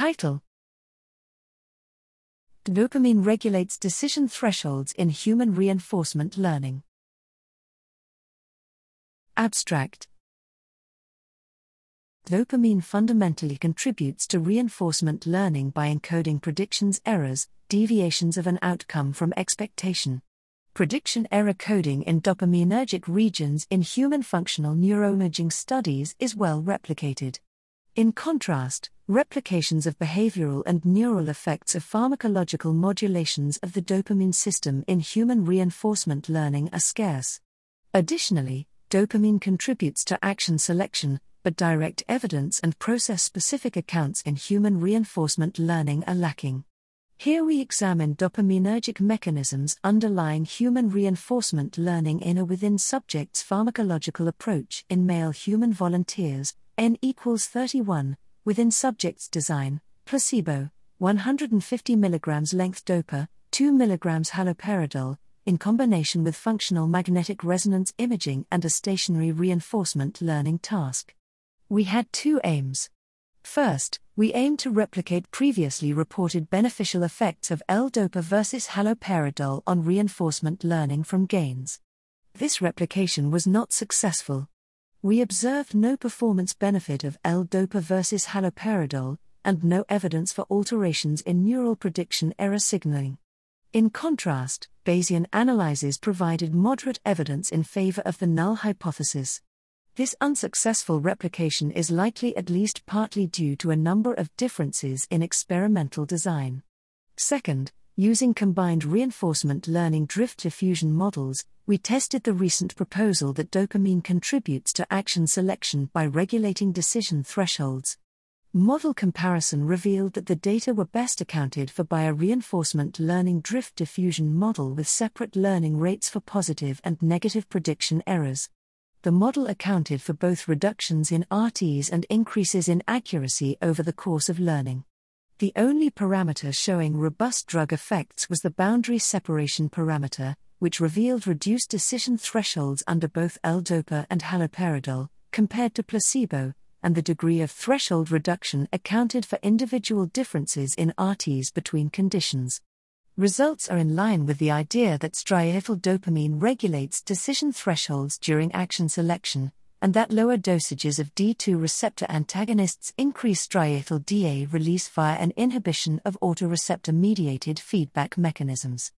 Title Dopamine regulates decision thresholds in human reinforcement learning. Abstract Dopamine fundamentally contributes to reinforcement learning by encoding predictions errors, deviations of an outcome from expectation. Prediction error coding in dopaminergic regions in human functional neuroimaging studies is well replicated. In contrast, replications of behavioral and neural effects of pharmacological modulations of the dopamine system in human reinforcement learning are scarce. Additionally, dopamine contributes to action selection, but direct evidence and process specific accounts in human reinforcement learning are lacking. Here we examine dopaminergic mechanisms underlying human reinforcement learning in a within subjects pharmacological approach in male human volunteers, N equals 31, within subjects design, placebo, 150 mg L-DOPA, 2 mg haloperidol, in combination with functional magnetic resonance imaging and a stationary reinforcement learning task. We had two aims. First, we aimed to replicate previously reported beneficial effects of L-DOPA versus haloperidol on reinforcement learning from gains. This replication was not successful. We observed no performance benefit of L-DOPA versus haloperidol, and no evidence for alterations in neural prediction error signaling. In contrast, Bayesian analyses provided moderate evidence in favor of the null hypothesis. This unsuccessful replication is likely at least partly due to a number of differences in experimental design. Second, using combined reinforcement learning drift diffusion models, we tested the recent proposal that dopamine contributes to action selection by regulating decision thresholds. Model comparison revealed that the data were best accounted for by a reinforcement learning drift diffusion model with separate learning rates for positive and negative prediction errors the model accounted for both reductions in RTs and increases in accuracy over the course of learning. The only parameter showing robust drug effects was the boundary separation parameter, which revealed reduced decision thresholds under both L-DOPA and haloperidol, compared to placebo, and the degree of threshold reduction accounted for individual differences in RTs between conditions. Results are in line with the idea that striatal dopamine regulates decision thresholds during action selection, and that lower dosages of D2 receptor antagonists increase striatal DA release via an inhibition of autoreceptor mediated feedback mechanisms.